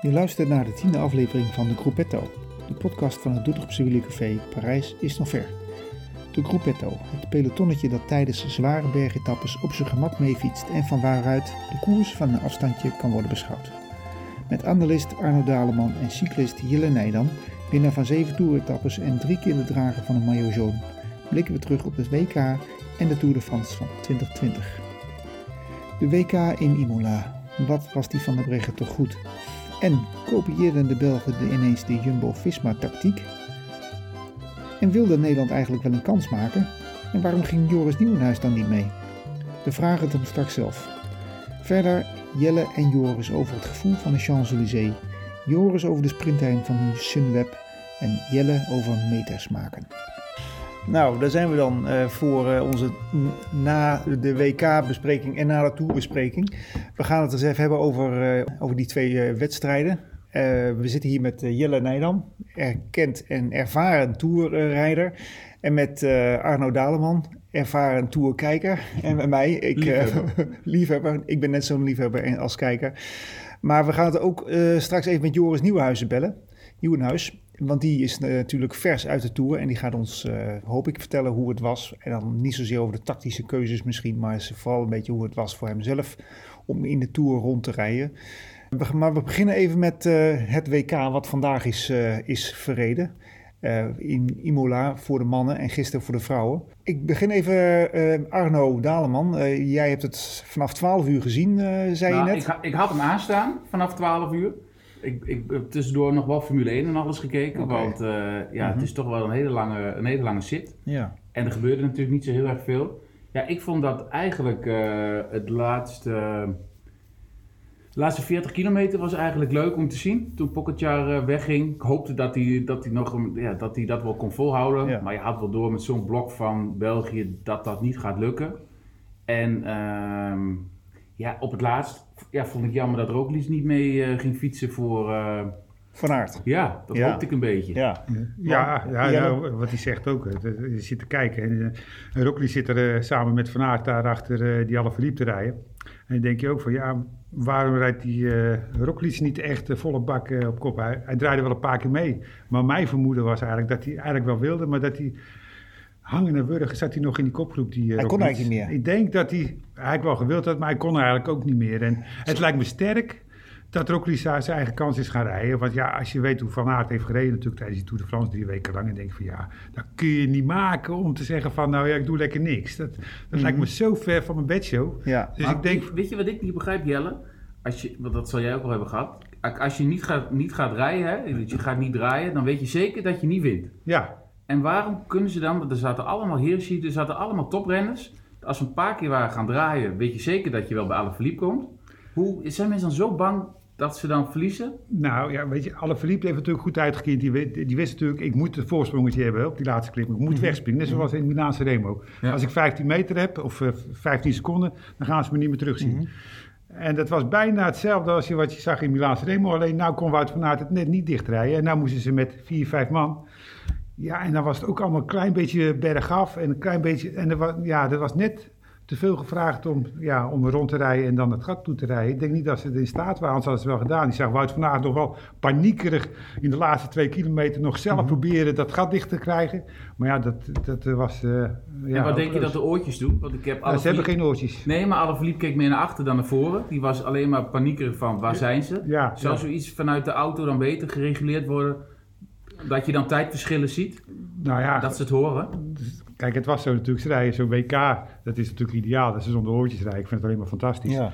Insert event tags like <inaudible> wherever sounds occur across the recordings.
Je luistert naar de tiende aflevering van de Gruppetto, de podcast van het Doetinchem Café Parijs is nog ver. De Gruppetto, het pelotonnetje dat tijdens zware bergetappes op zijn gemak meefietst en van waaruit de koers van een afstandje kan worden beschouwd. Met analist Arno Daleman en cyclist Jelle Nijdam, winnaar van zeven toeretappes en drie keer de drager van een maillot jaune, blikken we terug op het WK en de Tour de France van 2020. De WK in Imola, wat was die van de Breggen toch goed? En kopieerden de Belgen de ineens de Jumbo-Visma-tactiek? En wilde Nederland eigenlijk wel een kans maken? En waarom ging Joris Nieuwenhuis dan niet mee? We vragen het hem straks zelf. Verder Jelle en Joris over het gevoel van de Champs-Élysées. Joris over de sprinttrein van Sunweb. En Jelle over meters maken. Nou, daar zijn we dan uh, voor uh, onze na de WK-bespreking en na de Tour-bespreking. We gaan het eens even hebben over, uh, over die twee wedstrijden. we zitten hier met Jelle Nijdam, erkend en ervaren tourrijder. En met Arno Daleman, ervaren tourkijker. En met mij, ik, liefhebber. <laughs> liefhebber. Ik ben net zo'n liefhebber als kijker. Maar we gaan het ook straks even met Joris Nieuwenhuizen bellen. Nieuwenhuis. Want die is natuurlijk vers uit de Tour en die gaat ons, uh, hoop ik, vertellen hoe het was. En dan niet zozeer over de tactische keuzes misschien, maar vooral een beetje hoe het was voor hemzelf om in de Tour rond te rijden. Maar we beginnen even met uh, het WK wat vandaag is, uh, is verreden. in Imola voor de mannen en gisteren voor de vrouwen. Ik begin even, Arno Daleman. jij hebt het vanaf 12 uur gezien, zei nou, je net. Ik, ik had hem aanstaan vanaf 12 uur. Ik, ik heb tussendoor nog wel Formule 1 en alles gekeken. Okay. Want uh, ja, het is toch wel een hele lange, een hele lange sit. Ja. En er gebeurde natuurlijk niet zo heel erg veel. Ja, ik vond dat eigenlijk uh, het laatste... De laatste 40 kilometer was eigenlijk leuk om te zien. Toen Pocketjar uh, wegging. Ik hoopte dat hij dat, hij nog, ja, dat, hij dat wel kon volhouden. Ja. Maar je had wel door met zo'n blok van België dat dat niet gaat lukken. En uh, ja, op het laatst ja, vond ik jammer dat Roglic niet mee uh, ging fietsen voor... Uh, Van Aert. Ja, dat ja. hoopte ik een beetje. Ja, ja, ja, ja wat hij zegt ook. Je zit te kijken. En, uh, Roglic zit er uh, samen met Van Aert daarachter die alle verliep te rijden. En dan denk je ook van ja, waarom rijdt die uh, Roglic niet echt volle bak op kop? Hij, hij draaide wel een paar keer mee. Maar mijn vermoeden was eigenlijk dat hij eigenlijk wel wilde, maar dat hij hangende wurgen zat hij nog in die kopgroep. Die, hij kon eigenlijk niet meer. Ik denk dat hij eigenlijk wel gewild had, maar hij kon eigenlijk ook niet meer. En het lijkt me sterk dat Roglic zijn eigen kans is gaan rijden. Want ja, als je weet hoe Van Aert heeft gereden natuurlijk tijdens die Tour de France drie weken lang. En denk van ja, dat kun je niet maken om te zeggen van nou ja, ik doe lekker niks. Dat, dat mm-hmm. lijkt me zo ver van mijn bedshow. Ja. Dus maar ik denk... Weet je wat ik niet begrijp Jelle? Als je, want dat zal jij ook wel hebben gehad. Als je niet gaat, niet gaat rijden, hè, dat je gaat niet draaien, dan weet je zeker dat je niet wint. Ja, en waarom kunnen ze dan, want er zaten allemaal Hirschi, er zaten allemaal toprenners. Als we een paar keer waren gaan draaien, weet je zeker dat je wel bij Alaphilippe komt. Hoe, zijn mensen dan zo bang dat ze dan verliezen? Nou ja, weet je, Alaphilippe heeft natuurlijk goed uitgekeerd. Die, die wist natuurlijk, ik moet het voorsprongetje hebben op die laatste klim. Ik moet mm-hmm. wegspringen, net zoals in Milaanse Remo. Ja. Als ik 15 meter heb, of uh, 15 seconden, dan gaan ze me niet meer terugzien. Mm-hmm. En dat was bijna hetzelfde als je, wat je zag in Milaanse Remo. Alleen nou kon Wout van Aert het net niet dichtrijden. En nou moesten ze met 4, 5 man ja, en dan was het ook allemaal een klein beetje bergaf. En een klein beetje. En er was, ja, er was net te veel gevraagd om, ja, om rond te rijden en dan het gat toe te rijden. Ik denk niet dat ze er in staat waren, anders hadden ze het wel gedaan. Ik zag Wout vandaag nog wel paniekerig in de laatste twee kilometer nog zelf mm -hmm. proberen dat gat dicht te krijgen. Maar ja, dat, dat was... Uh, ja, en wat denk je dat de oortjes doen? Want ik heb ja, ze hebben geen oortjes. Nee, maar alle verliep keek meer naar achter dan naar voren. Die was alleen maar paniekerig van, waar zijn ze? Ja, Zou zoiets vanuit de auto dan beter gereguleerd worden dat je dan tijdverschillen ziet? Nou ja, dat ze het horen? Kijk, het was zo natuurlijk, ze rijden zo'n WK, dat is natuurlijk ideaal, dat ze zonder oortjes rijden. Ik vind het alleen maar fantastisch. Ja.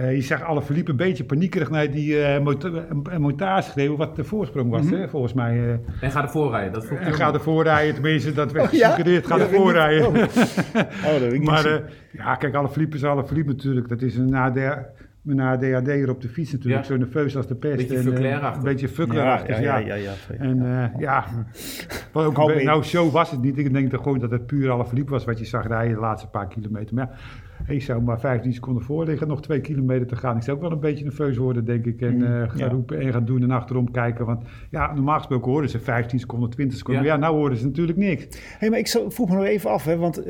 Uh, je zag alle verliep een beetje paniekerig naar die uh, montage schreeuwen, wat de voorsprong was, mm -hmm. hè, volgens mij. Uh, en ga ervoor rijden. Dat en ga ervoor rijden, tenminste, dat werd <laughs> oh, gesuggereerd, ja? ga ervoor rijden. Oh. oh, dat maar ja, kijk, alle verliep is alle verliep natuurlijk. Dat is een nader met een DHD er op de fiets natuurlijk, ja. zo nerveus als de pest. Beetje fucklerachtig. Een beetje fucklerachtig, ja. Ja, ja, ja, ja, En uh, ja, <laughs> ook, nou zo was het niet. Ik denk dat gewoon dat het puur alle verliep was wat je zag rijden de laatste paar kilometer. Maar ja, ik zou maar 15 seconden voor liggen, nog twee kilometer te gaan. Ik zou ook wel een beetje nerveus worden, denk ik. En uh, gaan roepen en gaan doen en achterom kijken. Want ja, normaal gesproken hoorden ze 15 seconden, 20 seconden. Ja, nou hoorden ze natuurlijk niks. Hé, hey, maar ik vroeg me nog even af, hè, want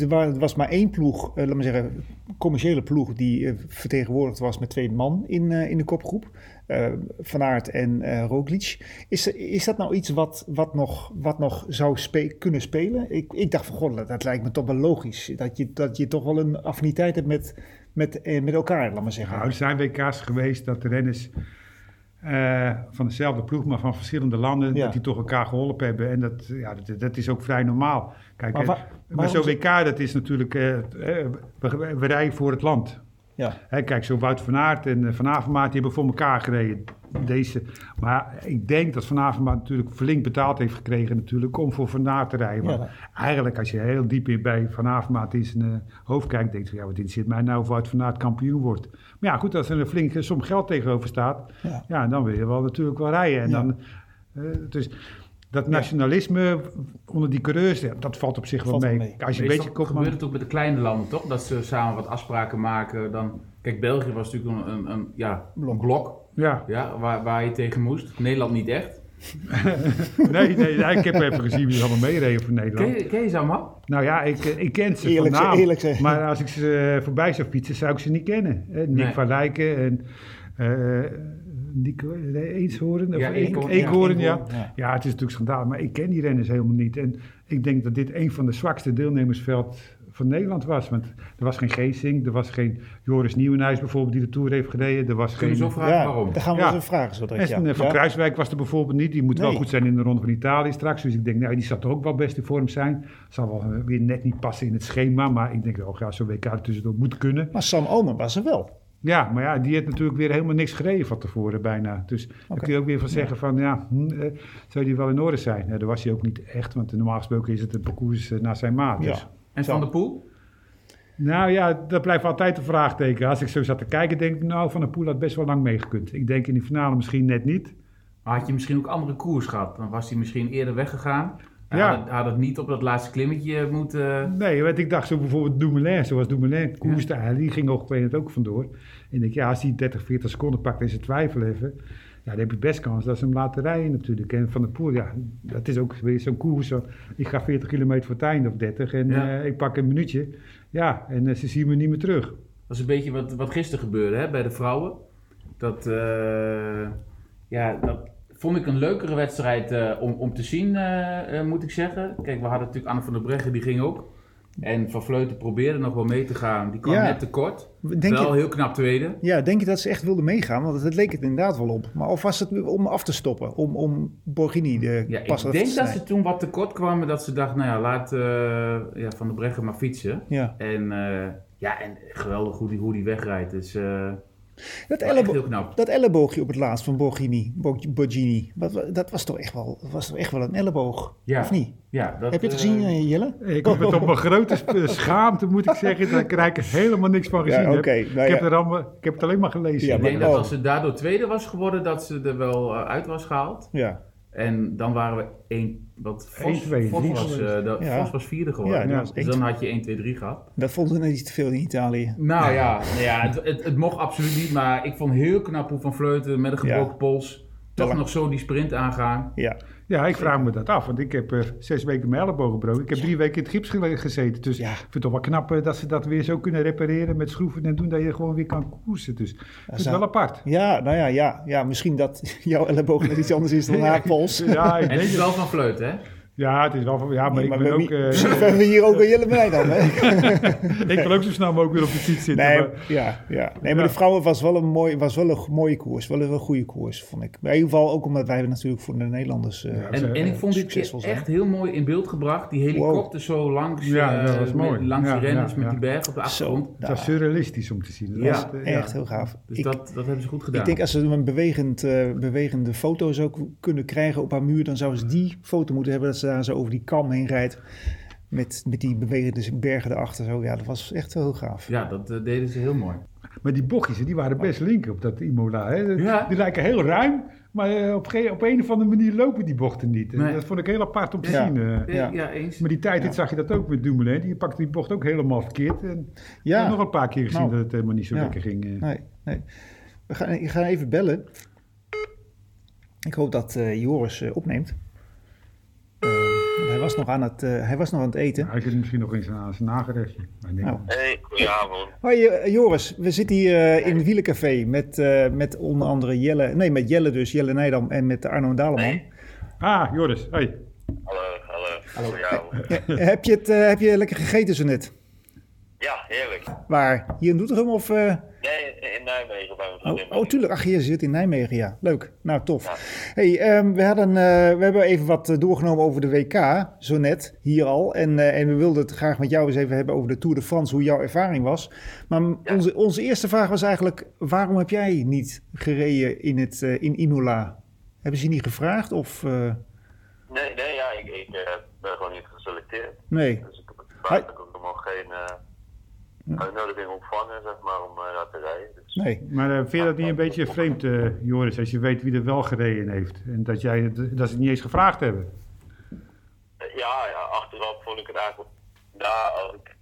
er was maar één ploeg, laat maar zeggen, commerciële ploeg die vertegenwoordigd was met twee man in, in de kopgroep. Eh, Van Aert en eh Roglic. Is, is dat nou iets wat, wat, nog, wat nog zou spe- kunnen spelen? Ik, ik dacht van, god, dat, dat lijkt me toch wel logisch. Dat je, dat je toch wel een affiniteit hebt met, met, eh, met elkaar, laat maar zeggen. Nou, er zijn WK's geweest dat de renners van dezelfde ploeg, maar van verschillende landen, Ja. dat die toch elkaar geholpen hebben. En dat, ja, dat, dat is ook vrij normaal. Kijk, Maar zo'n zo- WK, dat is natuurlijk, eh, we, we rijden voor het land. Ja, Hè, kijk, zo Wout van Aert en eh, Van Avermaat, die hebben voor elkaar gereden. Deze. Maar ik denk dat Van Avermaat natuurlijk flink betaald heeft gekregen natuurlijk om voor Van Aert te rijden. Ja. Want eigenlijk als je heel diep in bij Van Avermaat in zijn eh, hoofd kijkt, denk je, ja, wat interesseert mij nou of Wout van Aert kampioen wordt. Maar ja, goed, als er een flinke som geld tegenover staat, ja. ja, dan wil je wel natuurlijk wel rijden. En dan, eh, dus dat nationalisme onder die coureurs, dat valt op zich wel Valt wel mee. mee. Als je een beetje kopman... gebeurt het ook met de kleine landen, toch? Dat ze samen wat afspraken maken. Dan, kijk, België was natuurlijk een, een, een, ja, een blok Ja, ja, waar, waar je tegen moest. Nederland niet echt. <laughs> nee, nee, ja, ik heb even gezien wie er allemaal meereden voor Nederland. Ken je, ken je ze allemaal? Nou ja, ik, eh, ik ken ze Eerlijk van ze- naam, eerlijk ze- maar als ik ze eh, voorbij zou fietsen, zou ik ze niet kennen. Eh, Nick Nee. van Lijken en eh Nico, nee, Eenshoorn, of Ja, Eek- Eekhoorn, Eekhoorn, ja, ja. Het is natuurlijk schandaal, maar ik ken die renners helemaal niet. En ik denk dat dit een van de zwakste deelnemersveld van Nederland was. Want er was geen Geesing, er was geen Joris Nieuwenhuis bijvoorbeeld die de Tour heeft gereden. Er was Kun je geen... zo vragen ja waarom? daar gaan we Ja. eens vragen zo direct. En Ja. Van Ja. Kruiswijk was er bijvoorbeeld niet. Die moet wel goed zijn in de Ronde van Italië straks. Dus ik denk, nou, die zal toch ook wel best in vorm zijn. Zal wel eh, weer net niet passen in het schema. Maar ik denk, oh, ja, zo'n WK er tussendoor moet kunnen. Maar Sam Omen was er wel. Ja, maar ja, die heeft natuurlijk weer helemaal niks gereden van tevoren bijna. Dus daar Oké. kun je ook weer van zeggen van, ja, hm, eh, zou die wel in orde zijn? Ja, dat was hij ook niet echt, want normaal gesproken is het een parcours eh, naar zijn maat. Ja. Dus. En Van der Poel? Nou ja, dat blijft altijd een vraagteken. Als ik zo zat te kijken, denk ik, nou, Van der Poel had best wel lang meegekund. Ik denk in die finale misschien net niet. Maar had je misschien ook andere koers gehad? Dan was hij misschien eerder weggegaan. Hij Ja. had, het, had het niet op dat laatste klimmetje moeten... Nee, want ik dacht zo bijvoorbeeld Dumoulin, zoals Dumoulin koerste, die ging ook, het ook vandoor. En ik denk, ja, als hij 30, 40 seconden pakt en ze twijfelen even, ja, dan heb je best kans dat ze hem laten rijden natuurlijk. En Van der Poel, ja, dat is ook weer zo'n koers. Zo, ik ga 40 kilometer voor het einde of 30 en Ja. eh, ik pak een minuutje. Ja, en eh, ze zien me niet meer terug. Dat is een beetje wat, wat gisteren gebeurde hè, bij de vrouwen. Dat, eh, ja, dat vond ik een leukere wedstrijd eh, om, om te zien, eh, eh, moet ik zeggen. Kijk, we hadden natuurlijk Anne van der Breggen, die ging ook. En Van Vleuten probeerde nog wel mee te gaan. Die kwam Ja. net tekort. Denk wel je, heel knap tweede. ja, denk je dat ze echt wilden meegaan? Want het leek het inderdaad wel op. Maar of was het om af te stoppen? Om, om Borghini de Ja, pas ik te denk dat ze toen wat tekort kwamen. Dat ze dachten, nou ja, laat ja, Van der Breggen maar fietsen. Ja. En ja, en geweldig hoe die, hoe die wegrijdt. Dus Dat, ellebo dat elleboogje op het laatst van Borghini, Bo- Borghini wat, dat was toch echt wel, was toch echt wel een elleboog? Ja. Of niet? Ja, dat, Heb je het eh, gezien, eh, Jelle? Ik heb het op mijn grote <laughs> schaamte, moet ik zeggen, daar krijg ik helemaal niks van gezien. Ja, heb. nou ik, ja. heb er allemaal, ik heb het alleen maar gelezen. Ja, Ik maar- denk dat oh. als ze daardoor tweede was geworden, dat ze er wel eh, uit was gehaald. Ja. En dan waren we één, wat Vos, was, eh, dat- Ja. Vos was vierde geworden. Ja, Ja. was dus dan had je 1, 2, 3 gehad. Dat vonden ze net iets te veel in Italië. Nou ja, nou <laughs> ja het, het, het mocht absoluut niet, maar ik vond heel knap hoe Van Vleuten met een gebroken Ja. pols toch nog zo die sprint aangaan. Ja. Ja, ik vraag me dat af, want ik heb eh, zes weken mijn elleboog gebroken. Ik heb drie weken in het gips ge- gezeten. Dus Ja. ik vind het toch wel knap eh, dat ze dat weer zo kunnen repareren met schroeven en doen dat je gewoon weer kan koersen. Dus dat is zou- wel apart. Ja, nou ja, ja, ja, misschien dat <laughs> jouw elleboog net iets anders is dan <laughs> haar pols. Ja, ik En het is wel Van Vleuten, hè? Ja, het is wel van, ja, maar Nee, ik maar ben ook, wie- eh, <laughs> hebben we hier ook een Jelle bij dan, hè? <laughs> ik wil ook zo snel mogelijk weer op de fiets zitten. Nee, maar- ja, ja. nee maar Ja. de vrouwen was wel een, mooi, was wel een mooie koers. Wel een, goede koers, vond ik. Maar in ieder geval ook omdat wij natuurlijk voor de Nederlanders... eh, Ja, En, en ik vond dit zijn. echt heel mooi in beeld gebracht. Die helikopter zo langs, Ja, eh, dat was met- mooi. langs Ja, die renners ja, met ja. die berg op de achtergrond. Zo, het was surrealistisch om te zien. Dat Ja, was, echt heel gaaf. Dus ik, dat, dat hebben ze goed gedaan. ik denk als ze een bewegend, eh, bewegende foto zou k- kunnen krijgen op haar muur... dan zou ze die foto moeten hebben dat ze daar zo over die kam heen rijdt... met, met die bewegende bergen erachter. Zo. Ja, dat was echt heel gaaf. Ja, dat eh, deden ze heel mooi. Maar die bochtjes, hè, die waren best link op dat Imola. Hè. Ja. Die lijken heel ruim, maar eh, op, op een of andere manier lopen die bochten niet. En Nee. Dat vond ik heel apart om te Ja. zien. eh. Ja. Ja, eens. Maar die tijd Ja. zag je dat ook met Dumoulin. Die pakte die bocht ook helemaal verkeerd. En ik Ja, heb nog een paar keer gezien Nou. dat het helemaal niet zo Ja. lekker ging. eh. nee, nee. We gaan, ik ga even bellen. Ik hoop dat eh, Joris eh, opneemt. Was nog aan het, eh, hij was nog aan het eten. Hij zit misschien nog zijn, aan zijn nagerechtje. Maar ik denk- Nou. Hey, goedenavond. Hoi eh, Joris, we zitten hier eh, in het Wielencafé met, eh, met onder andere Jelle, nee met Jelle dus, Jelle Nijdam en met Arno Daleman. Hey. Ah, Joris. Hey. Hallo, hallo. Eh, heb, je het, eh, heb je lekker gegeten zo net? Ja, heerlijk. Waar? Hier in Doetinchem of... eh, Nee, in Nijmegen bij mijn Oh, oh, tuurlijk. Ach, je zit in Nijmegen, ja. Leuk. Nou, tof. Ja. Hey, ehm, we, hadden, eh, we hebben even wat eh, doorgenomen over de WK, zo net, hier al. En, eh, en we wilden het graag met jou eens even hebben over de Tour de France, hoe jouw ervaring was. Maar Ja. onze, onze eerste vraag was eigenlijk, waarom heb jij niet gereden in, het, in Imola? Hebben ze je niet gevraagd of... Nee, nee, ja, ik, ik ben gewoon niet geselecteerd. nee? Dus ik heb eigenlijk ook nog geen uitnodiging ontvangen, zeg maar, om daar te rijden. Nee. Maar eh, vind je dat niet een beetje vreemd, eh, Joris, als je weet wie er wel gereden heeft? En dat, jij, het- dat ze het niet eens gevraagd hebben? ja, ja, achteraf vond ik het eigenlijk... Ja, als ik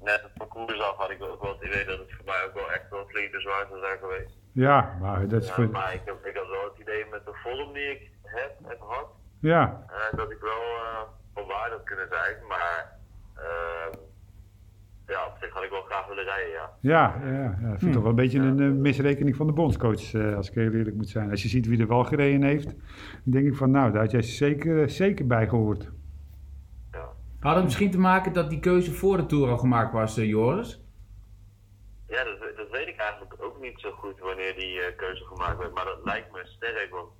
net het parcours zag, had ik ook wel het idee dat het voor mij ook wel echt wel flink te zwaar zou zijn geweest. Ja, maar dat is Ja, voor... maar ik, heb, ik had wel het idee met de vorm die ik heb en had, Ja, eh, dat ik wel uh, van waarde had kunnen zijn. Maar ehm, ja, op zich had ik wel graag willen rijden, ja. ja, ja, ja. ik vind het toch wel een beetje een eh, misrekening van de bondscoach, eh, als ik heel eerlijk moet zijn. Als je ziet wie er wel gereden heeft, dan denk ik van, nou, daar had jij zeker, eh, zeker bij gehoord. ja. Had het misschien te maken dat die keuze voor de Tour al gemaakt was, Joris? Ja, dat, dat weet ik eigenlijk ook niet zo goed wanneer die eh, keuze gemaakt werd. Maar dat lijkt me sterk, want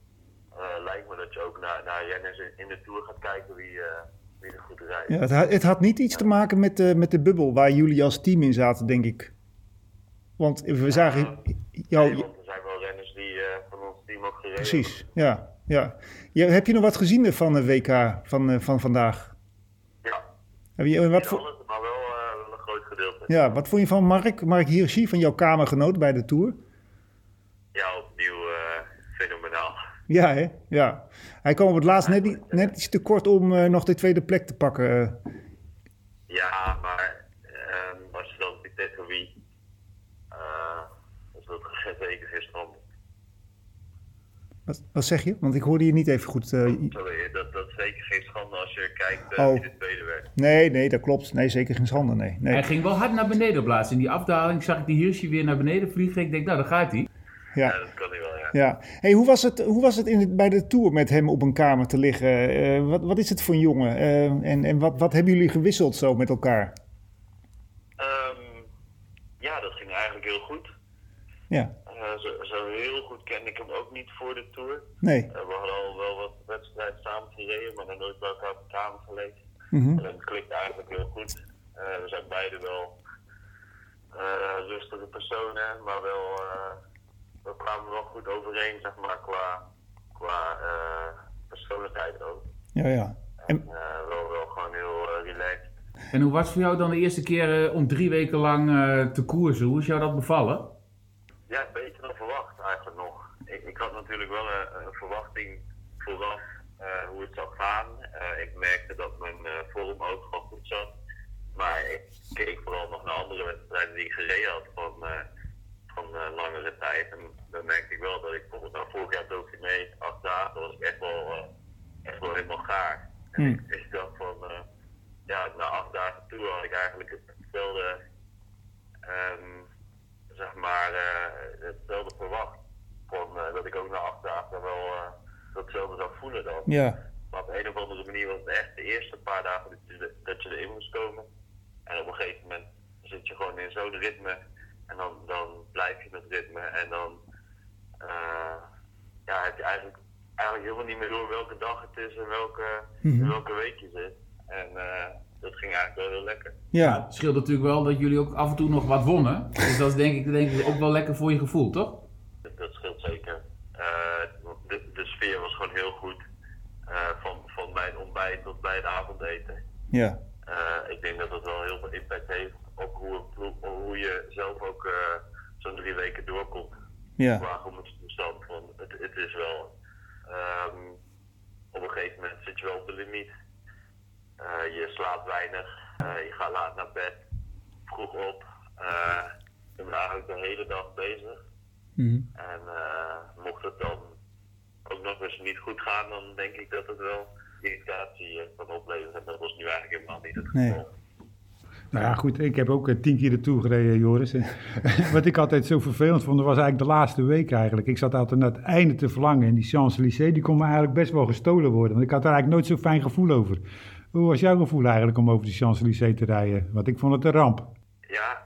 eh lijkt me dat je ook naar, naar renners in, in de Tour gaat kijken wie, eh, Ja, het, had, het had niet iets te maken met, de met de bubbel waar jullie als team in zaten, denk ik. Want we zagen jou... Nee, er zijn wel renners die eh, van ons team ook gereden Precies, ja. ja. Ja, heb je nog wat gezien van de WK van, eh, van vandaag? Ja, Heb je, wat, voor, alles, maar wel, eh, wel een groot gedeelte. ja, wat vond je van Mark, Mark Hirschi, van jouw kamergenoot bij de Tour? Ja, opnieuw eh, fenomenaal. Ja, hè? Ja. Hij kwam op het laatst net, niet- net iets te kort om eh, nog de tweede plek te pakken. eh. Ja, maar ehm, als je dan ziet tegen wie, eh is dat zeker geen stand. wat, wat zeg je? Want ik hoorde je niet even goed. eh, Sorry, dat, dat is zeker geen schande als je kijkt eh, Oh. wie de tweede werd. nee, nee, dat klopt. Nee, zeker geen schande, nee. nee. Hij ging wel hard naar beneden op laatst. In die afdaling zag ik die Hirschi weer naar beneden vliegen. Ik denk, nou, daar gaat hij. Ja, Ja, dat kan hij wel, ja. Hey, hoe was het, hoe was het in het, bij de Tour met hem op een kamer te liggen? Eh, wat, wat is het voor een jongen? Eh, en en wat, wat hebben jullie gewisseld zo met elkaar? Ehm, ja, dat ging eigenlijk heel goed. Ja, Eh, zo, zo heel goed kende ik hem ook niet voor de Tour. nee. We hadden al wel wat wedstrijden samen gereden, maar nog nooit bij elkaar op de kamer gelegen. Mhm. En dat klikt eigenlijk heel goed. We zijn beide wel rustige personen, maar wel, we kwamen wel goed overeen, zeg maar, qua, qua eh, persoonlijkheid ook. Ja, ja. En eh, wel, wel gewoon heel eh, relaxed. En hoe was het voor jou dan de eerste keer eh, om drie weken lang eh, te koersen? Hoe is jou dat bevallen? Ja, beter dan verwacht eigenlijk nog. Ik, ik had natuurlijk wel een, een verwachting vooraf eh, hoe het zou gaan. Eh, ik merkte dat mijn eh, vorm ook gewoon goed zat. Maar ik keek vooral nog naar andere wedstrijden die ik gereden had van, eh, van eh, langere tijd. En dan merkte ik wel dat ik bijvoorbeeld nou, vorig jaar Dauphiné, acht dagen, was ik echt wel, eh, echt wel helemaal gaar. En Hmm. ik, ik dacht van, eh, ja, na acht dagen toe had ik eigenlijk hetzelfde ehm, zeg maar, eh, hetzelfde verwacht. Van, dat ik ook na acht dagen wel datzelfde zou voelen dan. Ja, Maar op een of andere manier was het echt de eerste paar dagen dat je, dat je erin moest komen. En op een gegeven moment zit je gewoon in zo'n ritme. En dan, dan blijf je in het ritme. En dan eh, ja, heb je eigenlijk, eigenlijk helemaal niet meer door welke dag het is en welke, in welke week je zit. En eh, dat ging eigenlijk wel heel ja. Het scheelt natuurlijk wel dat jullie ook af en toe nog wat wonnen. Dus dat is denk ik, denk ik ook wel lekker voor je gevoel, toch? Dat, dat scheelt zeker. Eh, de, de sfeer was gewoon heel goed. Eh, van, van bij het ontbijt tot bij het avondeten. ja. Eh, ik denk dat dat wel heel veel impact heeft op hoe, een ploeg- hoe je zelf ook eh, zo'n drie weken doorkomt. ja. Qua gemoedstoestand. Want het, het is wel. ehm, op een gegeven moment zit je wel op de limiet. Eh, je slaapt weinig. eh, je gaat laat naar bed. Vroeg op. eh, je bent eigenlijk de hele dag bezig. Mhm. En eh, mocht het dan ook nog eens niet goed gaan, dan denk ik dat het wel irritatie eh, kan opleveren. En dat was nu eigenlijk helemaal niet het Nee. geval. Nou ja, goed, ik heb ook tien keer ertoe gereden, Joris. <laughs> Wat ik altijd zo vervelend vond, dat was eigenlijk de laatste week eigenlijk. Ik zat altijd naar het einde te verlangen. En die Champs-Élysées, die kon me eigenlijk best wel gestolen worden. Want ik had er eigenlijk nooit zo'n fijn gevoel over. Hoe was jouw gevoel eigenlijk om over die Champs-Élysées te rijden? Want ik vond het een ramp. Ja, ik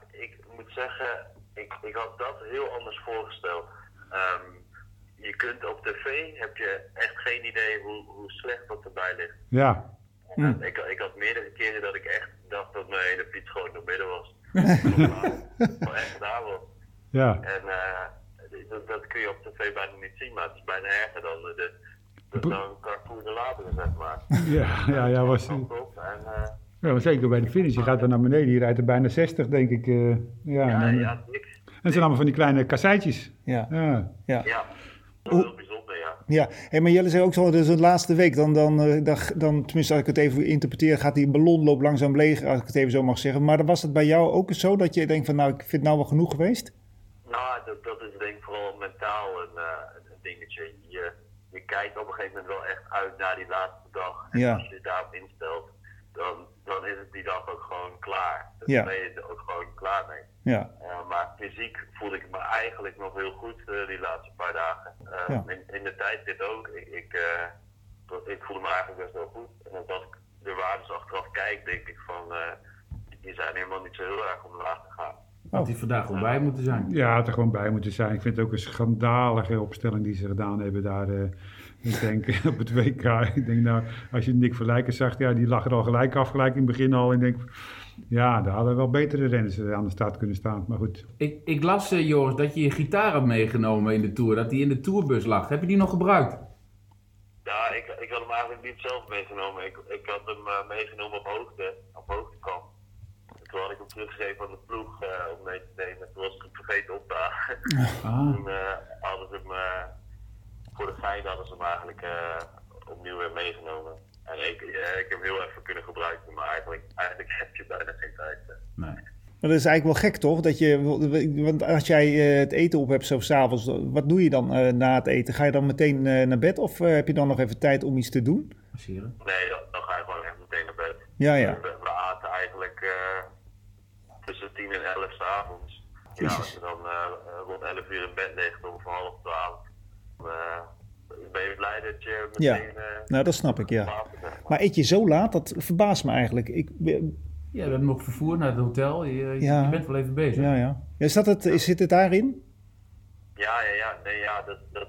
zeggen, ik, ik had dat heel anders voorgesteld. Ehm, je kunt op tv, heb je echt geen idee hoe, hoe slecht dat erbij ligt. Ja, Hm. Ik, ik had meerdere keren dat ik echt dacht dat mijn hele fiets gewoon door midden was. <laughs> Gewoon echt daar was. ja, En eh, dat, dat kun je op tv bijna niet zien, maar het is bijna erger dan de, de, de, dan Carrefour de latere, zeg maar. ja, ja, ja, was, en, eh, ja, maar zeker bij de finish. Je gaat er naar beneden, je rijdt er bijna 60, denk ik. eh, ja, ja, en, dan- ja, niks. en het zijn allemaal van die kleine kasseitjes. Ja, Ja, ja. Ja, dat is heel bijzonder, ja. Ja, hey, maar jullie zei ook zo, dus de laatste week, dan, dan, eh, dan, dan, tenminste als ik het even interpreteer, gaat die ballonloop langzaam leeg, als ik het even zo mag zeggen. Maar dan was het bij jou ook zo dat je denkt van, nou, ik vind het nou wel genoeg geweest? Nou, dat, dat is denk ik vooral mentaal een, eh, een dingetje. Je, je kijkt op een gegeven moment wel echt uit naar die laatste dag. En Ja. als je je daarop instelt, dan, dan is het die dag ook gewoon klaar. Dan Ja. ben je er ook gewoon klaar mee. Ja, Eh, maar fysiek voelde ik me eigenlijk nog heel goed eh, die laatste paar dagen. Eh, Ja. in, in de tijd dit ook. Ik, ik, eh, ik voelde me eigenlijk best wel goed. En als ik de waardes achteraf kijk, denk ik van, eh, die zijn helemaal niet zo heel erg omlaag gegaan. Had hij vandaag wel bij moeten zijn. ja, had er gewoon bij moeten zijn. Ik vind het ook een schandalige opstelling die ze gedaan hebben daar. Ik denk <laughs> op het WK. Ik denk nou, als je Nick Verlijken zag, ja, die lag er al gelijk af, gelijk in het begin al. En ik denk, ja, daar hadden wel betere renners eh, aan de start kunnen staan. Maar goed, Ik, ik las, eh, Joris, dat je je gitaar had meegenomen in de Tour. Dat die in de tourbus lag. Heb je die nog gebruikt? Ja, ik, ik had hem eigenlijk niet zelf meegenomen. Ik, ik had hem eh, meegenomen op hoogte, op hoogtekamp. En Toen had ik hem teruggegeven aan de ploeg eh, om mee te nemen. Toen was ik hem vergeten op te halen. Ah <laughs> eh, hadden ze hem, eh, fijn hadden ze hem eigenlijk eh, opnieuw weer meegenomen. En ik, eh, ik heb hem heel even kunnen gebruiken, maar eigenlijk, eigenlijk heb je bijna geen tijd. eh. Nee. maar dat is eigenlijk wel gek toch? Dat je, want als jij eh, het eten op hebt zo s'avonds, wat doe je dan eh, na het eten? Ga je dan meteen eh, naar bed of heb je dan nog even tijd om iets te doen? Nee, dan, dan ga je gewoon echt meteen naar bed. Ja, ja. We, we aten eigenlijk eh, tussen 10 en 11 's avonds. Ja, als je dan eh, rond 11 uur in bed ligt om voor half 12, dan eh, ben je blij dat je Ja. meteen eh Nou, dat snap ik, ja. maar. Eet je zo laat? Dat verbaast me eigenlijk. Ik, Ja, we hebben nog vervoer naar het hotel. Je, je- Ja. je bent wel even bezig. ja, ja. Is dat het, is, zit het daarin? Ja, ja, ja. Nee, ja, dat, dat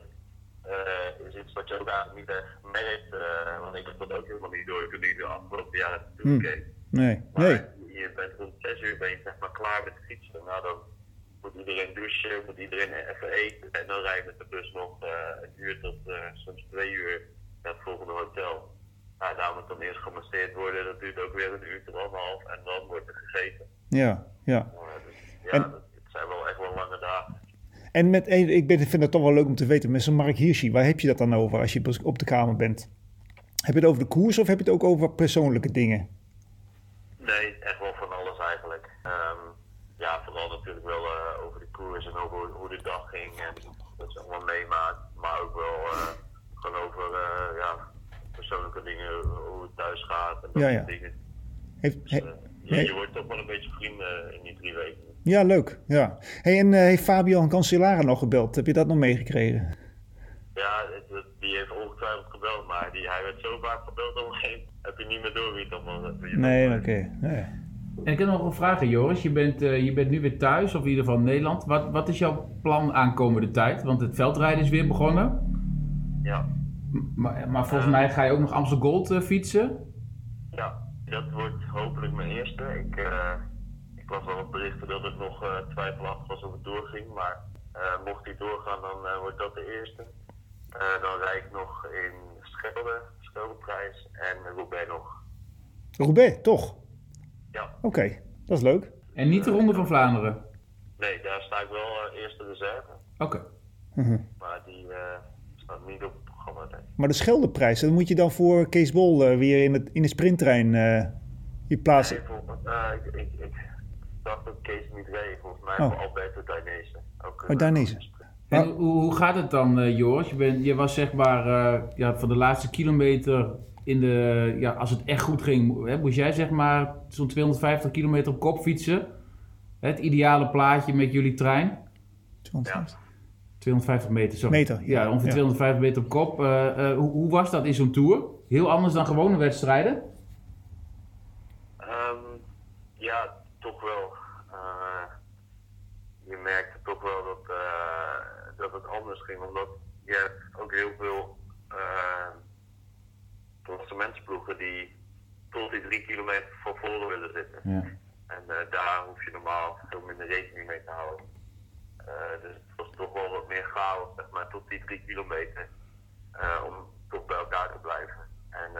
eh, is iets wat je ook eigenlijk niet echt merkt. eh, want ik heb dat ook helemaal niet door ik de afgelopen jaren natuurlijk Hmm. keek. Nee. Maar Nee. je bent rond 6 uur ben je zeg maar klaar met fietsen. Nou, dan moet iedereen douchen, moet iedereen even eten. En dan rij je met de bus nog eh, een uur tot eh, soms twee uur naar het volgende hotel. Nou, daar moet dan eerst gemasseerd worden. Dat duurt ook weer een uur tot anderhalf. En dan wordt er gegeten. Ja, ja. Maar, dus, ja, En- dat, het zijn wel echt wel lange dagen. En met, ik vind het toch wel leuk om te weten, met zo'n Mark Hirschi, waar heb je dat dan over als je op de kamer bent? Heb je het over de koers of heb je het ook over persoonlijke dingen? Nee, echt wel van alles eigenlijk. Ehm, ja, vooral natuurlijk wel eh, over de koers en over hoe, de dag ging en dat ze allemaal meemaakt. Maar ook wel eh, gewoon over eh, ja, persoonlijke dingen, hoe het thuis gaat en dat Ja, soort ja. dingen. Heeft, Dus, he- eh, je, wordt toch wel een beetje vrienden in die drie weken. ja, leuk. Ja. Hey, en heeft Fabian Cancellara nog gebeld? Heb je dat nog meegekregen? Ja, die heeft ongetwijfeld gebeld, maar die, hij werd zo vaak gebeld op een gegeven moment heb je niet meer door wie het allemaal Nee, oké. Nee. En ik heb nog een vraag, Joris. Je bent, eh, je bent nu weer thuis, of in ieder geval in Nederland. Wat, wat is jouw plan aankomende tijd? Want het veldrijden is weer begonnen. Ja. Maar, maar volgens mij ga je ook nog Amstel Gold eh, fietsen. Ja, dat wordt hopelijk mijn eerste. Ik, eh, ik las wel wat berichten dat het nog eh, twijfelachtig was of het doorging. Maar eh, mocht die doorgaan, dan eh, wordt dat de eerste. Eh, dan rijd ik nog in Schelde, Scheldeprijs en Roubaix nog. Roubaix, toch? Ja, Oké, dat is leuk. En niet de Ronde van Vlaanderen. nee, daar sta ik wel eh, eerste reserve. Oké. Mhm. Maar die eh, staat niet op het programma. denk ik. Maar de Scheldeprijs, dan moet je dan voor Kees Bol eh, weer in, het, in de sprinttrein eh, je plaatsen. Nee, ik, ik, ik dacht dat Kees niet reed. Volgens mij Oh. voor Alberto Dainese. Ook, Oh, Dainese. En hoe, gaat het dan, eh, Joris? Je, bent, je was zeg maar, eh, ja, van de laatste kilometer in de, ja, als het echt goed ging, hè, moest jij zeg maar zo'n 250 kilometer op kop fietsen. Het ideale plaatje met jullie trein. 250. 250 meter, sorry. Meter, ja. Ja, ongeveer Ja. 250 meter op kop. Eh, eh, hoe, hoe was dat in zo'n tour? Heel anders dan gewone wedstrijden? Ehm, ja, toch wel. Eh, je merkte toch wel dat, eh, dat het anders ging, omdat je ook heel veel uh, klassementsploegen die tot die drie kilometer van voren willen zitten. Ja. En eh, daar hoef je normaal veel minder rekening mee te houden. Eh, dus het was toch wel wat meer chaos, zeg maar, tot die drie kilometer. eh, om toch bij elkaar te blijven. En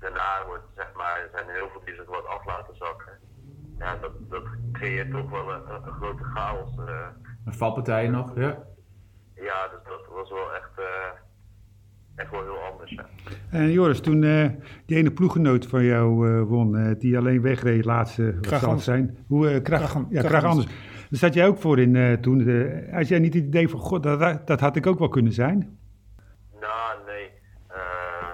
daarna wordt, zeg maar, er zijn er heel veel die zich wat af laten zakken. Ja, dat, dat creëert toch wel een, grote chaos. Een valpartijen nog, ja. ja, dus dat was wel echt, eh, echt wel heel anders. Ja. En Joris, toen eh, die ene ploeggenoot van jou eh, won, eh, die alleen wegreed, laatste, wat zal het zijn? Hoe, eh Krach, Krach- ja, Krach Krach Anders. Daar zat jij ook voor in eh, toen. eh, had jij niet het idee van, god, dat, dat had ik ook wel kunnen zijn? Nou, nee. Eh,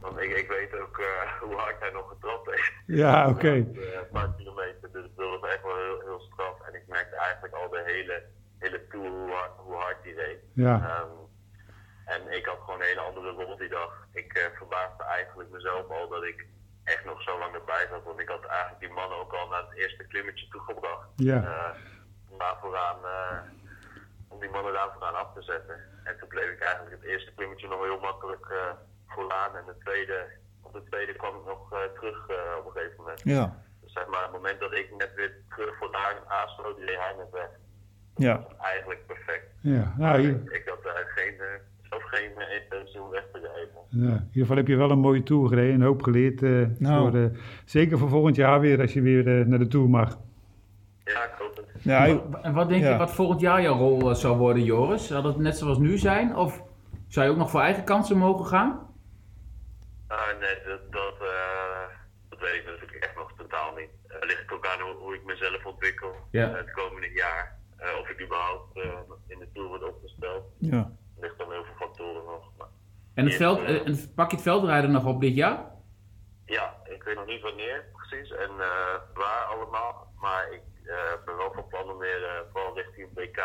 want ik, ik weet ook eh, <laughs> hoe hard hij nog getrapt heeft. Ja, <laughs> oké. Eh, een paar kilometer, dus dat was echt wel heel, heel straf. En ik merkte eigenlijk al de hele, hele tour hoe hard, hoe hard die reed. Ja. Ehm, en ik had gewoon een hele andere rol die dag. Ik eh, verbaasde eigenlijk mezelf al dat ik echt nog zo lang erbij zat. Want ik had eigenlijk die mannen ook al naar het eerste klimmetje toegebracht. Ja. Om daar vooraan, eh, om die mannen daar vooraan af te zetten. En toen bleef ik eigenlijk het eerste klimmetje nog heel makkelijk eh, vooraan. En de tweede, op de tweede kwam ik nog terug op een gegeven moment. Ja. Dus zeg maar, het moment dat ik net weer terug vooraan aansloot, reed hij net weg. Ja. Eigenlijk perfect. Ja, nou, Ik had daar geen, zelf geen uh, intentie om weg te rijden. ja, in ieder geval heb je wel een mooie tour gereden. Een hoop geleerd. eh, Nou. voor, eh, zeker voor volgend jaar weer, als je weer eh, naar de tour mag. Ja, ik hoop het. Ja, En wat denk Ja. je wat volgend jaar jouw rol zou worden, Joris? Zal het net zoals nu zijn? Of zou je ook nog voor eigen kansen mogen gaan? Ah, nee, dat, dat, eh, dat weet ik natuurlijk echt nog totaal niet. Het ligt ook aan hoe, hoe ik mezelf ontwikkel Ja. het komende jaar. Eh, of ik überhaupt eh, in de Tour word opgesteld. ja. ligt dan heel veel factoren nog. Maar, En het veld, eh, en pak je het veldrijden nog op dit jaar? ja, ik weet nog niet wanneer precies en eh, waar allemaal. Maar ik eh, ben wel van plan om weer eh, vooral richting het WK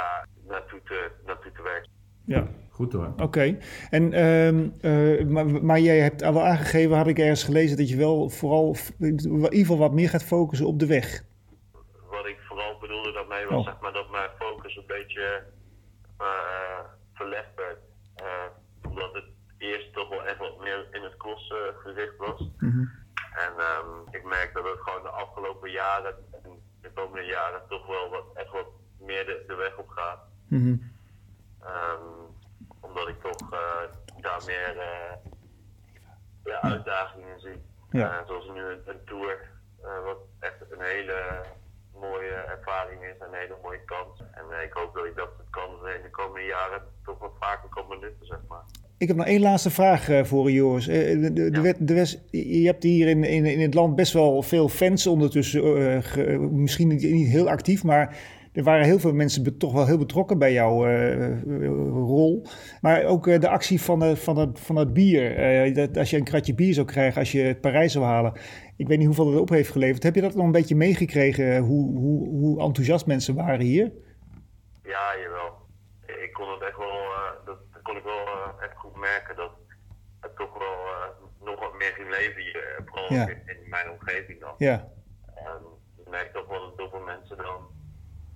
naartoe te, naartoe te werken. ja. Goed hoor. Oké. En, ehm, eh, maar, maar jij hebt al wel aangegeven, had ik ergens gelezen, dat je wel vooral in ieder geval wat meer gaat focussen op de weg. Wat ik vooral bedoelde daarmee was Oh. zeg maar, dat mijn focus een beetje eh, verlegd werd. Eh, omdat het eerst toch wel echt wat meer in het cross eh, gericht was. Mhm. En ehm, ik merk dat het gewoon de afgelopen jaren en de komende jaren toch wel wat, echt wat meer de, de weg op gaat. Mhm. Ehm, omdat ik toch eh, daar meer eh, ja, uitdagingen zie. Ja. Zoals nu een, een tour, wat echt een hele mooie ervaring is en een hele mooie kans. En ik hoop dat ik dat kansen in de komende jaren toch wat vaker kan benutten, zeg maar. Ik heb nog één laatste vraag voor je, Joris. De, de, de, Ja. wet- de West- je hebt hier in, in, in het land best wel veel fans ondertussen. eh, ge- misschien niet, niet heel actief, maar er waren heel veel mensen be- toch wel heel betrokken bij jouw eh, eh, rol. Maar ook de actie van, de, van, het, van het bier. dat als je een kratje bier zou krijgen als je het Parijs zou halen. Ik weet niet hoeveel het op heeft geleverd. Heb je dat nog een beetje meegekregen, hoe, hoe, hoe enthousiast mensen waren hier? Ja, jawel. Ik kon het echt wel, eh, dat, dat kon ik wel eh, echt goed merken dat het toch wel eh, nog wat meer ging leven hier, vooral Ja. in, in mijn omgeving dan. Ja, ik merk toch wel dat heel veel mensen dan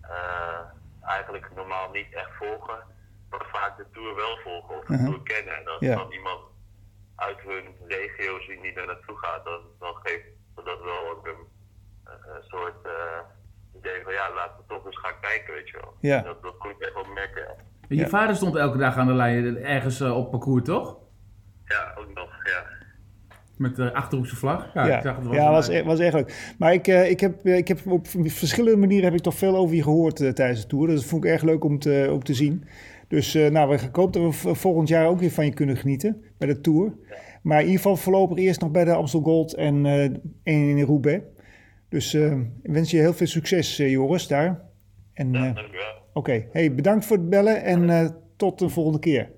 eh, eigenlijk normaal niet echt volgen, maar vaak de tour wel volgen of de Mhm. tour kennen. En als Ja. dan iemand uit hun regio zien die daar naartoe gaat, dan, dan geeft dat wel ook een, een soort eh, idee van ja, laten we toch eens gaan kijken, weet je wel. Ja. Dat, dat kon ik echt wel merken. Ja. Je Ja. vader stond elke dag aan de lijn ergens eh, op parcours, toch? Ja, ook nog, ja. Met de Achterhoekse vlag. Ja, Ja, ik zag het wel. ja was, e- was echt leuk. Maar ik, eh, ik, heb, eh, ik heb op verschillende manieren heb ik toch veel over je gehoord eh, tijdens de tour. Dus dat vond ik erg leuk om te, om te zien. Dus eh, nou, ik hoop dat we volgend jaar ook weer van je kunnen genieten bij de tour. Maar in ieder geval voorlopig eerst nog bij de Amstel Gold en, eh, in Roubaix. Dus ik wens je heel veel succes, eh, Joris, daar. En Ja, dankjewel. Oké, hey, bedankt voor het bellen en eh, tot de volgende keer.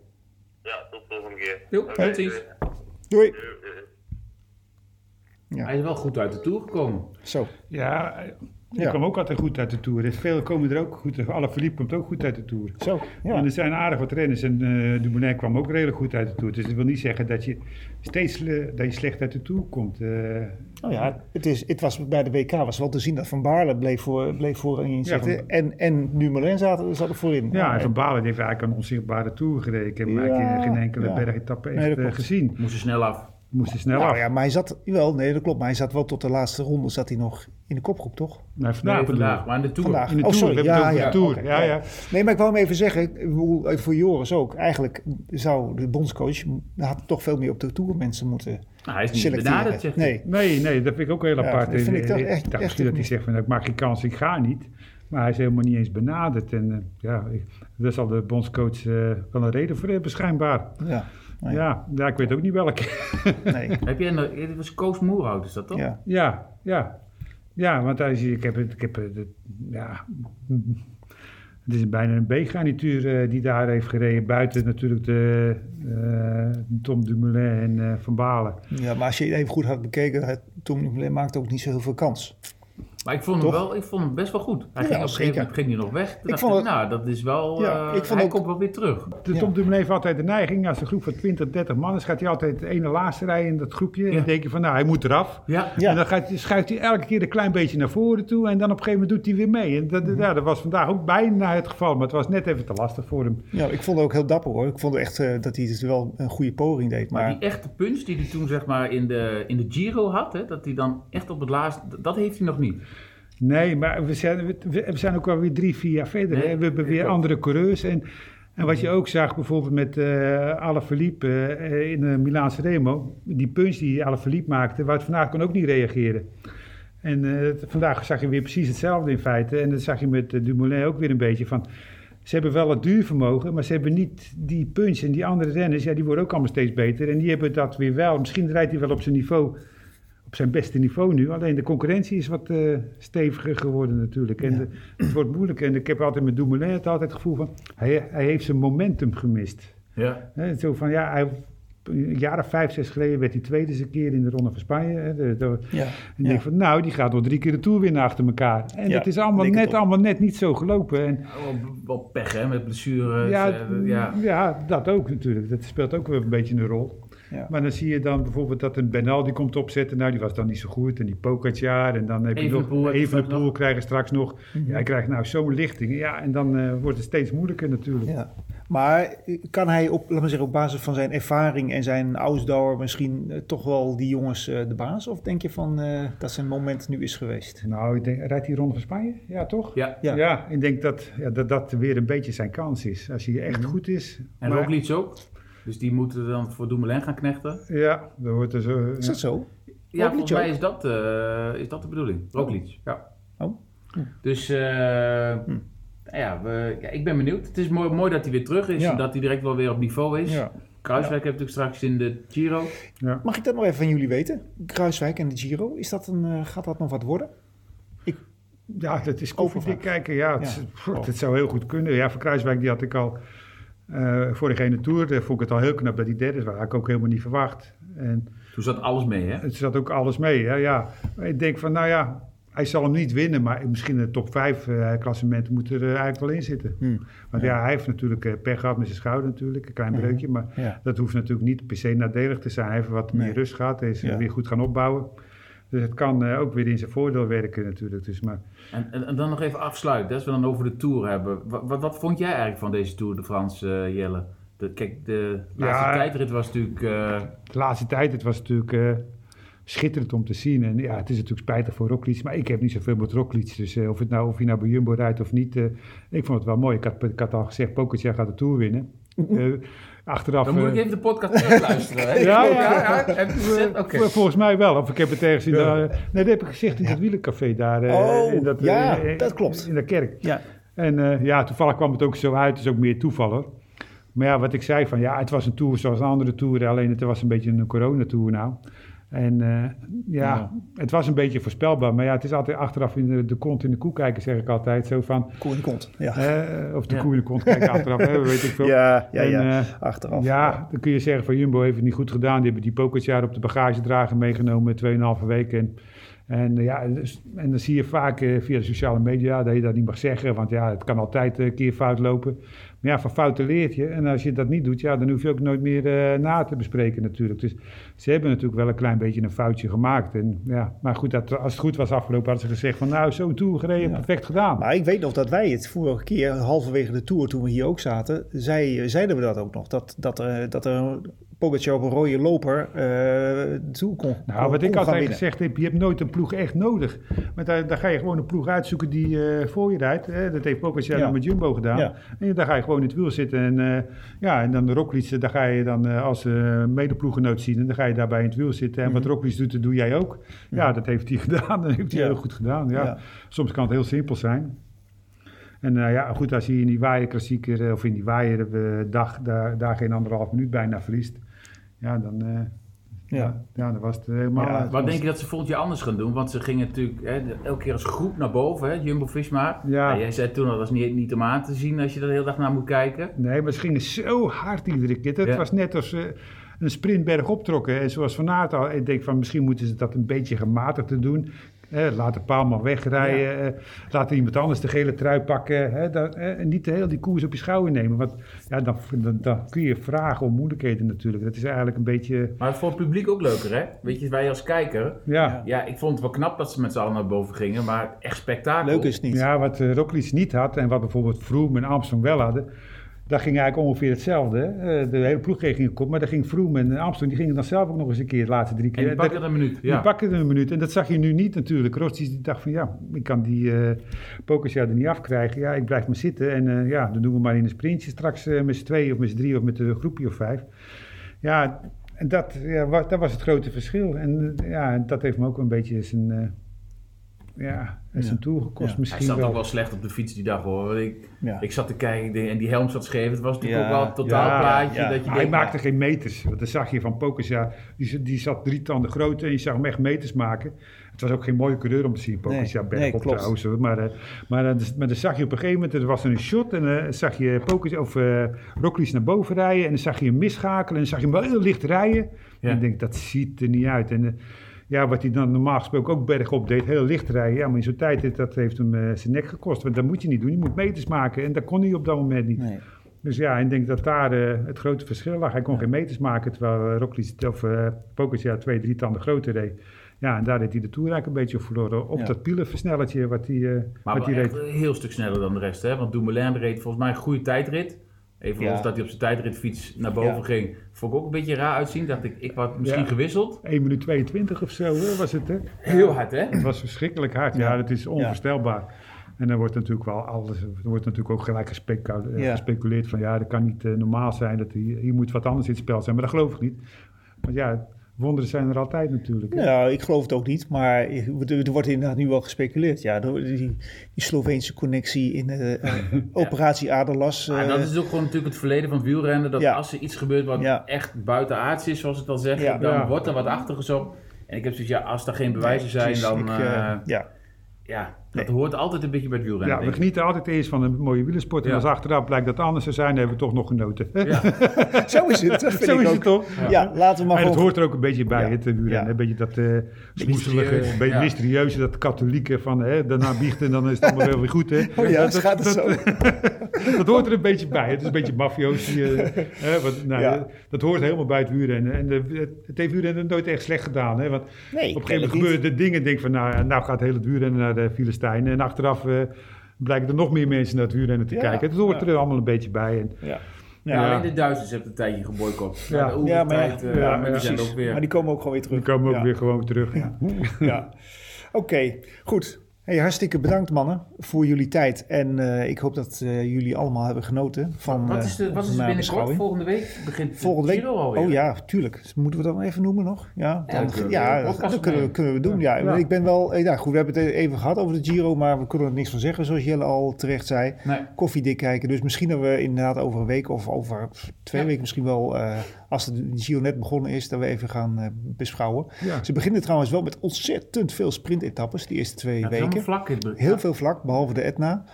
Ja, tot de volgende keer. Doei. Ja. Hij is wel goed uit de toer gekomen. Zo. Ja, die Ja. kwam ook altijd goed uit de Tour. Veel komen er ook goed Alle Philippe komt ook goed uit de Tour. Zo. En Ja. er zijn aardig wat renners en eh Dumoulin kwam ook redelijk goed uit de Tour. Dus dat wil niet zeggen dat je steeds dat je slecht uit de Tour komt. eh. Nou ja, het, is, het was bij de WK was wel te zien dat Van Baarle bleef, voor, bleef voorin zitten. Van- en, en Dumoulin zat, zat er voorin. ja, en Van die heeft eigenlijk een onzichtbare Tour gereden. Ik heb hem Ja, eigenlijk geen enkele ja. bergetappe echt eh, gezien. Moest er snel af. Moest er snel Nou af. ja, maar hij zat, wel, nee dat klopt, maar hij zat wel tot de laatste ronde zat hij nog in de kopgroep, toch? Nee, vandaag Nee, vandaag. Maar in de Tour. Vandaag. In de Oh, Tour, sorry. we hebben het Ja, over de ja, Tour. ja, ja. ja. Nee, maar ik wou hem even zeggen, ik bedoel, eh, voor Joris ook, eigenlijk zou de bondscoach had toch veel meer op de Tour mensen moeten Nou, hij is niet selecteren. benaderd, zegt hij. nee. Nee, nee, dat vind ik ook heel Ja, apart. dat vind ik toch Eh, echt- dacht echt misschien dat hij zegt van, ik maak geen kans, ik ga niet. Maar hij is helemaal niet eens benaderd. En eh, ja, daar zal de bondscoach eh, wel een reden voor hebben, schijnbaar. Ja. Nee. Ja, ja, ik weet ook niet welke. <laughs> Nee. Heb je een, dit was Koos Moerhout, is dat toch? Ja. Ja, ja. Ja, want hij is, ik heb het, ik heb het, het- ja. Het is bijna een B-garnituur eh, die daar heeft gereden. Buiten natuurlijk de eh, Tom Dumoulin en eh, Van Balen. ja, maar als je het even goed had bekeken, het, Tom Dumoulin maakte ook niet zo heel veel kans. Maar ik vond, hem Toch? wel, ik vond hem best wel goed. Hij Ja, ging op een zeker. gegeven moment ging hij nog weg. Toen Ik dacht vond ik, het- nou, dat is wel... Ja, eh, ik vond hij ook- komt wel weer terug. De Ja. Tom Dumoulin heeft altijd de neiging, als een groep van 20, 30 man is, gaat hij altijd de ene laatste rijden in dat groepje. En dan denk je van, nou, hij moet eraf. Ja, Ja. En dan gaat, hij- schuift hij elke keer een klein beetje naar voren toe. En dan op een gegeven moment doet hij weer mee. En dat, Mhm. ja, dat was vandaag ook bijna het geval. Maar het was net even te lastig voor hem. Ja, ik vond het ook heel dapper hoor. Ik vond echt eh, dat hij dus wel een goede poging deed. maar Maar die echte punch die hij toen zeg maar in de, in de Giro had, hè, dat hij dan echt op het laatste... Dat heeft hij nog niet. Nee, maar we zijn, we, zijn ook wel weer drie, vier jaar verder. Nee, hè. We hebben weer ook. andere coureurs. En, en wat je ook zag bijvoorbeeld met eh Alaphilippe eh, in de Milaanse Remo. Die punch die Alaphilippe maakte, Wout van Aert kon ook niet reageren. En eh, vandaag zag je weer precies hetzelfde in feite. En dat zag je met Dumoulin ook weer een beetje van... Ze hebben wel het duurvermogen, maar ze hebben niet die punch. En die andere renners, ja, die worden ook allemaal steeds beter. En die hebben dat weer wel. Misschien rijdt hij wel op zijn niveau, op zijn beste niveau nu. Alleen de concurrentie is wat eh, steviger geworden natuurlijk. En Ja. de- het wordt moeilijk. En ik heb altijd met Dumoulin het altijd het gevoel van... Hij, hij heeft zijn momentum gemist. Ja. Zo van, ja, hij, een jaar of vijf, zes geleden werd hij tweede een keer in de Ronde van Spanje. Hè, de, de- ja, en ik ja. denk van, nou, die gaat nog drie keer de Tour winnen achter elkaar. En Ja, dat is allemaal net, allemaal net niet zo gelopen. En, Wel, wel pech hè, met blessures. ja, eh, ja. ja. dat ook natuurlijk. Dat speelt ook wel een beetje een rol. Ja. Maar dan zie je dan bijvoorbeeld dat een Bernal die komt opzetten. Nou, die was dan niet zo goed. En die Pogacar. En dan heb je nog even straks nog. krijgen straks nog. Ja, hij krijgt nou zo'n lichting. Ja, en dan eh, wordt het steeds moeilijker natuurlijk. Ja. Maar kan hij op, laat maar zeggen, op basis van zijn ervaring en zijn ausdauer misschien eh, toch wel die jongens eh, de baas? Of denk je van eh, dat zijn moment nu is geweest? Nou, ik denk, rijdt hij Ronde van Spanje? Ja, toch? Ja. Ja. Ja, ik denk dat, ja, dat dat weer een beetje zijn kans is. Als hij echt goed is. En maar- Roglic ook. Dus die moeten dan voor Dumoulin gaan knechten. Ja, dan wordt er zo. Is dat zo? Ja, Roglic volgens mij is dat, eh, is dat de bedoeling. Roglic, ja. Oh. Hm. Dus eh, ja, we, ja, ik ben benieuwd. Het is mooi, mooi dat hij weer terug is Ja. en dat hij direct wel weer op niveau is. Ja. Kruiswijk heeft natuurlijk straks in de Giro. Ja. Mag ik dat nog even van jullie weten? Kruiswijk en de Giro, is dat een, eh, gaat dat nog wat worden? Ja, dat is koffiedik kijken. Ja, het, pff, het zou heel goed kunnen. Ja, voor Kruiswijk die had ik al eh, voor degene Tour. vond ik het al heel knap dat hij derde is. Dat had ik ook helemaal niet verwacht. En Toen zat alles mee, hè? het zat ook alles mee. Hè? Ja. Ik denk van, nou ja, hij zal hem niet winnen. Maar misschien de top 5 eh klassement moet er eh, eigenlijk wel in zitten. Hm. Want ja, hij heeft natuurlijk eh, pech gehad met zijn schouder natuurlijk. Een klein Mhm. breukje. Maar Ja. dat hoeft natuurlijk niet per se nadelig te zijn. Hij heeft wat Nee. meer rust gehad. Hij is Ja. weer goed gaan opbouwen. Dus het kan eh, ook weer in zijn voordeel werken natuurlijk. Dus, maar En, en, en dan nog even afsluiten, als we dan over de Tour hebben. Wat, wat, wat vond jij eigenlijk van deze Tour de France, eh, Jelle? De, kijk, de laatste Ja, tijdrit was natuurlijk... eh, de laatste tijd, het was natuurlijk eh, schitterend om te zien. En ja, het is natuurlijk spijtig voor Roglic, maar ik heb niet zoveel met Roglic. Dus eh, of, het nou, of hij nou bij Jumbo rijdt of niet, eh, ik vond het wel mooi. Ik had, ik had al gezegd, Pogacar gaat de Tour winnen. Eh, achteraf... dan moet ik eh, even de podcast terugluisteren. hè? <laughs> Ja, ja. Heb je. Vol- Volgens mij wel, of ik heb het ergens in Ja. de, Nee, dat heb ik gezegd in dat wielercafé daar. eh, Oh, in dat, ja, eh, dat klopt. In de kerk. Ja. En eh, ja, toevallig kwam het ook zo uit. Het is ook meer toeval hoor. Maar ja, wat ik zei van ja, het was een tour zoals een andere tour. Alleen het was een beetje een coronatour nou. En eh, ja, Ja. het was een beetje voorspelbaar. Maar ja, het is altijd achteraf in de, de kont in de koe kijken, zeg ik altijd. Zo van, Koe in de kont. Ja, eh, of de Ja. koe in de kont kijken achteraf, hè, weet ik veel. <laughs> ja, ja. En, ja. eh, Achteraf. ja, dan kun je zeggen van Jumbo heeft het niet goed gedaan. Die hebben die Pogacar op de bagagedrager meegenomen 2,5 weken. En, en, ja, en dus- en dan zie je vaak eh, via de sociale media dat je dat niet mag zeggen. Want ja, het kan altijd een keer fout lopen. Ja, van fouten leert je. En als je dat niet doet, ja, dan hoef je ook nooit meer eh, na te bespreken natuurlijk. Dus ze hebben natuurlijk wel een klein beetje een foutje gemaakt. En, ja, maar goed, dat, als het goed was afgelopen, hadden ze gezegd van nou, zo toe gereden, Ja. perfect gedaan. Maar ik weet nog dat wij het vorige keer, halverwege de Tour, toen we hier ook zaten, zei, zeiden we dat ook nog. Dat, dat, er dat er Pogacar op een rode loper eh toe kon Nou, wat kon ik altijd winnen. gezegd heb, je hebt nooit een ploeg echt nodig. Want daar, daar ga je gewoon een ploeg uitzoeken die eh, voor je rijdt. Dat heeft Pogacar Ja. met Jumbo gedaan. Ja. En daar ga je gewoon in het wiel zitten. En, eh, ja, en dan de Roglic, daar ga je dan als medeploeggenoot zien. En dan ga je daarbij in het wiel zitten. En wat Mhm. Roglic doet, dat doe jij ook. Ja, dat heeft hij <laughs> gedaan. Dat heeft hij heel goed gedaan. Ja. Soms kan het heel simpel zijn. En ja, goed, als je in die waaierklassieker, of in die waaierdag, daar, daar geen anderhalf minuut bijna verliest. Ja, dan, eh, Ja. ja. Dan was het helemaal Ja. Wat denk je dat ze volgend jaar anders gaan doen? Want ze gingen natuurlijk hè, elke keer als groep naar boven, hè, Jumbo-Visma. Ja. jij zei toen al, dat is niet, niet om aan te zien als je er de hele dag naar moet kijken. Nee, maar ze gingen zo hard iedere keer. Het Ja. was net als ze een sprintberg optrokken. En zoals Van Aert al, ik denk van misschien moeten ze dat een beetje gematigd doen. Eh, laat de paalman wegrijden. eh, laat iemand anders de gele trui pakken. Hè, eh, en niet de hele die koers op je schouder nemen. Want ja, dan, dan, dan kun je vragen om moeilijkheden natuurlijk. Dat is eigenlijk een beetje... Maar het is voor het publiek ook leuker, hè? Weet je, wij als kijker. Ja, Ja, ik vond het wel knap dat ze met z'n allen naar boven gingen, maar echt spektakel. Leuk is het niet. ja wat uh, niet had en wat bijvoorbeeld Froome en Armstrong wel hadden... Dat ging eigenlijk ongeveer hetzelfde. hè. Eh, de hele ploeg kreeg een kop, maar daar ging Froome en Armstrong... die gingen dan zelf ook nog eens een keer de laatste drie En keer. die Dat- pakken een minuut. Die Ja. pakken er een minuut. En dat zag je nu niet natuurlijk. Rossi die dacht van ja, ik kan die uh, er niet afkrijgen. Ja, ik blijf maar zitten. En uh, ja, dan doen we maar in een sprintje straks uh, met z'n twee of met z'n drie of met een groepje of vijf. Ja, en dat, ja, dat was het grote verschil. En ja, dat heeft me ook een beetje zijn, ja, zijn Ja. toegekost Ja. misschien Hij zat wel. ook wel slecht op de fiets die dag hoor. Ik, Ja. ik zat te kijken en die helm zat scheef. Het was natuurlijk Ja, ook wel een totaal ja, plaatje. ja. Dat je Maar hij maakte geen meters. Want dat zag je van Pogacar. Die, die zat drie tanden groot en je zag hem echt meters maken. Het was ook geen mooie coureur om te zien. Pogacar Nee, bergop nee, trouwens. Maar, eh, maar, eh, dus- maar dan zag je op een gegeven moment, er was er een shot en eh zag je Pogacar, of uh, Roglic naar boven rijden. En dan zag je hem misschakelen en dan zag je hem wel heel licht rijden. Ja. En ik denk, dat ziet er niet uit. En ja, wat hij dan normaal gesproken ook bergop deed, heel licht rijden. Ja, maar in zo'n tijd, dat heeft hem eh, zijn nek gekost. Want dat moet je niet doen. Je moet meters maken. En dat kon hij op dat moment niet. Nee. Dus ja, ik denk dat daar eh, het grote verschil lag. Hij kon geen meters maken, terwijl uh, of uh, twee, drie tanden groter reed. Ja, en daar deed hij de Tour eigenlijk een beetje op verloren. Op Ja. dat pielenversnellertje wat hij, uh, Maar wat wel hij reed. een heel stuk sneller dan de rest. Hè? Want Dumoulin reed volgens mij een goede tijdrit. Even Ja. los dat hij op zijn tijdritfiets naar boven Ja. ging. Vond ik ook een beetje raar uitzien. Dacht ik, ik was misschien Ja. gewisseld. 1 minuut 22 of zo hè, was het, hè? <laughs> Heel hard hè? Het was verschrikkelijk hard. Ja, Ja. dat is onvoorstelbaar. En dan wordt natuurlijk wel alles, er wordt natuurlijk ook gelijk eh, gespeculeerd van ja, dat kan niet eh, normaal zijn. Dat hier, hier moet wat anders in het spel zijn. Maar dat geloof ik niet. Want ja, wonderen zijn er altijd natuurlijk. hè. Nou, ik geloof het ook niet, maar er wordt inderdaad nu wel gespeculeerd. Ja, door die, die Sloveense connectie in de eh, <laughs> operatie Aderlas. Maar eh, dat is ook gewoon natuurlijk het verleden van wielrennen. Dat Ja. als er iets gebeurt wat Ja. echt buitenaards is, zoals het al zeggen, Ja. dan Ja. wordt er wat achter gezocht. En ik heb zoiets, ja, als er geen bewijzen zijn, dan... Ik, eh, eh, ja. Dat hoort altijd een beetje bij het wielrennen. Ja, we genieten altijd eerst van een mooie wielersport. En Ja. als achteraf blijkt dat het anders te zijn, dan hebben we toch nog genoten. Ja. <laughs> Zo is het, dat vind Zo ik is ook. het toch? Ja, laten we maar en het hoort er ook een beetje bij, Ja. het wielrennen. Ja. Een beetje dat eh smoeselige, Mysterieus. een beetje mysterieuze, dat katholieke van hè, daarna biechten en dan is het allemaal wel weer goed. Hè. Oh ja, dat, het gaat het zo. <laughs> dat hoort er een beetje bij. Het is een beetje mafioos. eh, hè, wat, nou, Ja. Dat hoort helemaal bij het wielrennen. En de, het, het heeft wielrennen nooit echt slecht gedaan. Hè, want Nee, op een gegeven moment gebeuren er dingen. Denk van, nou, nou gaat heel het wielrennen naar de En achteraf eh, blijken er nog meer mensen naar het wielrennen te Ja, kijken. Het hoort ja. er allemaal een beetje bij. En, Ja. Ja, Ja. alleen de Duitsers hebben een tijdje geboycott. Ja. Ja, de Ja, maar tijd, eh, ja, maar die ja, zijn Precies. ook weer... Maar die komen ook gewoon weer terug. die komen ook Ja. weer gewoon terug. Ja. Oké, goed. Hey, hartstikke bedankt mannen voor jullie tijd. En uh, ik hoop dat uh, jullie allemaal hebben genoten van Wat is de, wat is de binnenkort? Volgende week begint Volgende week? alweer. Oh ja, tuurlijk. Moeten we dat even noemen nog? Ja, dan, ja, ja dat kunnen we, kunnen we doen. Ja. ja. Ik ben wel, ja goed, we hebben het even gehad over de Giro, maar we kunnen er niks van zeggen, zoals Jelle al terecht zei. Nee. Koffiedik kijken. Dus misschien dat we inderdaad over een week of over twee weken misschien wel, uh, als de Giro net begonnen is, dat we even gaan beschouwen. Ze beginnen trouwens wel met ontzettend veel sprintetappes, die eerste twee weken vlak. Heel veel vlak, behalve de Etna.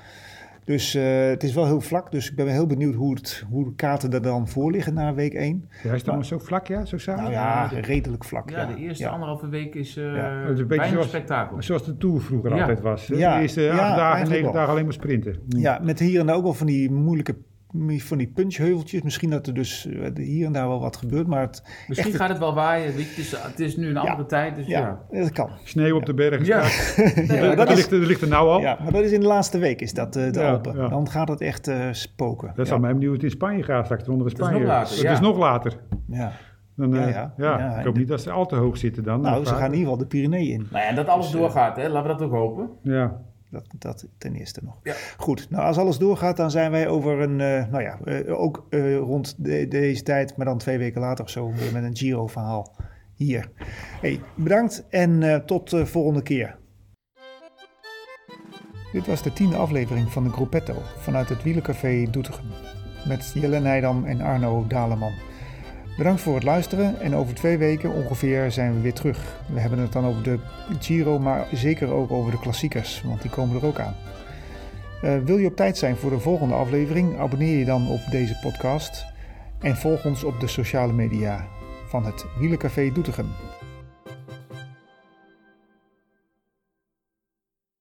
Dus uh, het is wel heel vlak. Dus ik ben heel benieuwd hoe, het, hoe de kaarten er dan voor liggen na week 1. Ja, is het allemaal zo vlak, ja? Zo samen? Nou ja, redelijk vlak. Ja, de eerste anderhalve week is uh, ja. een beetje zoals, spektakel. Zoals de Tour vroeger altijd was. De eerste acht dagen, negen dagen alleen maar sprinten. Ja, met hier en daar ook wel van die moeilijke van die punchheuveltjes. Misschien dat er dus eh, hier en daar wel wat gebeurt, maar het Misschien gaat het wel waaien. Het is, het is nu een andere tijd, dus ja, ja. dat kan. Sneeuw op de bergen ja. <laughs> ja dat ligt, er ligt er nou al. Ja, maar dat is in de laatste week, is dat uh, de Alpen. Dan gaat het echt uh, spoken. Dat zal mij benieuwd het in Spanje gaat straks, onder de Spanje. Het is nog later. Het is nog later. Ja. Dan, ja, ja. ik hoop niet dat ze al te hoog zitten dan. Nou, ze gaan in ieder geval de Pyreneeën in. Nou ja, dat alles dus, doorgaat, hè. laten we dat ook hopen. Ja. Dat, dat ten eerste nog. Ja. Goed, nou als alles doorgaat, dan zijn wij over een, uh, nou ja, uh, ook uh, rond de, deze tijd, maar dan twee weken later of zo, weer met een Giro-verhaal hier. Hey, bedankt en tot de volgende keer. Dit was de tiende aflevering van de Gruppetto vanuit het Wielencafé Doetinchem. Met Jelle Nijdam en Arno Daleman. Bedankt voor het luisteren en over twee weken ongeveer zijn we weer terug. We hebben het dan over de Giro, maar zeker ook over de klassiekers, want die komen er ook aan. Uh, wil je op tijd zijn voor de volgende aflevering? Abonneer je dan op deze podcast en volg ons op de sociale media van het Wielencafé Doetinchem.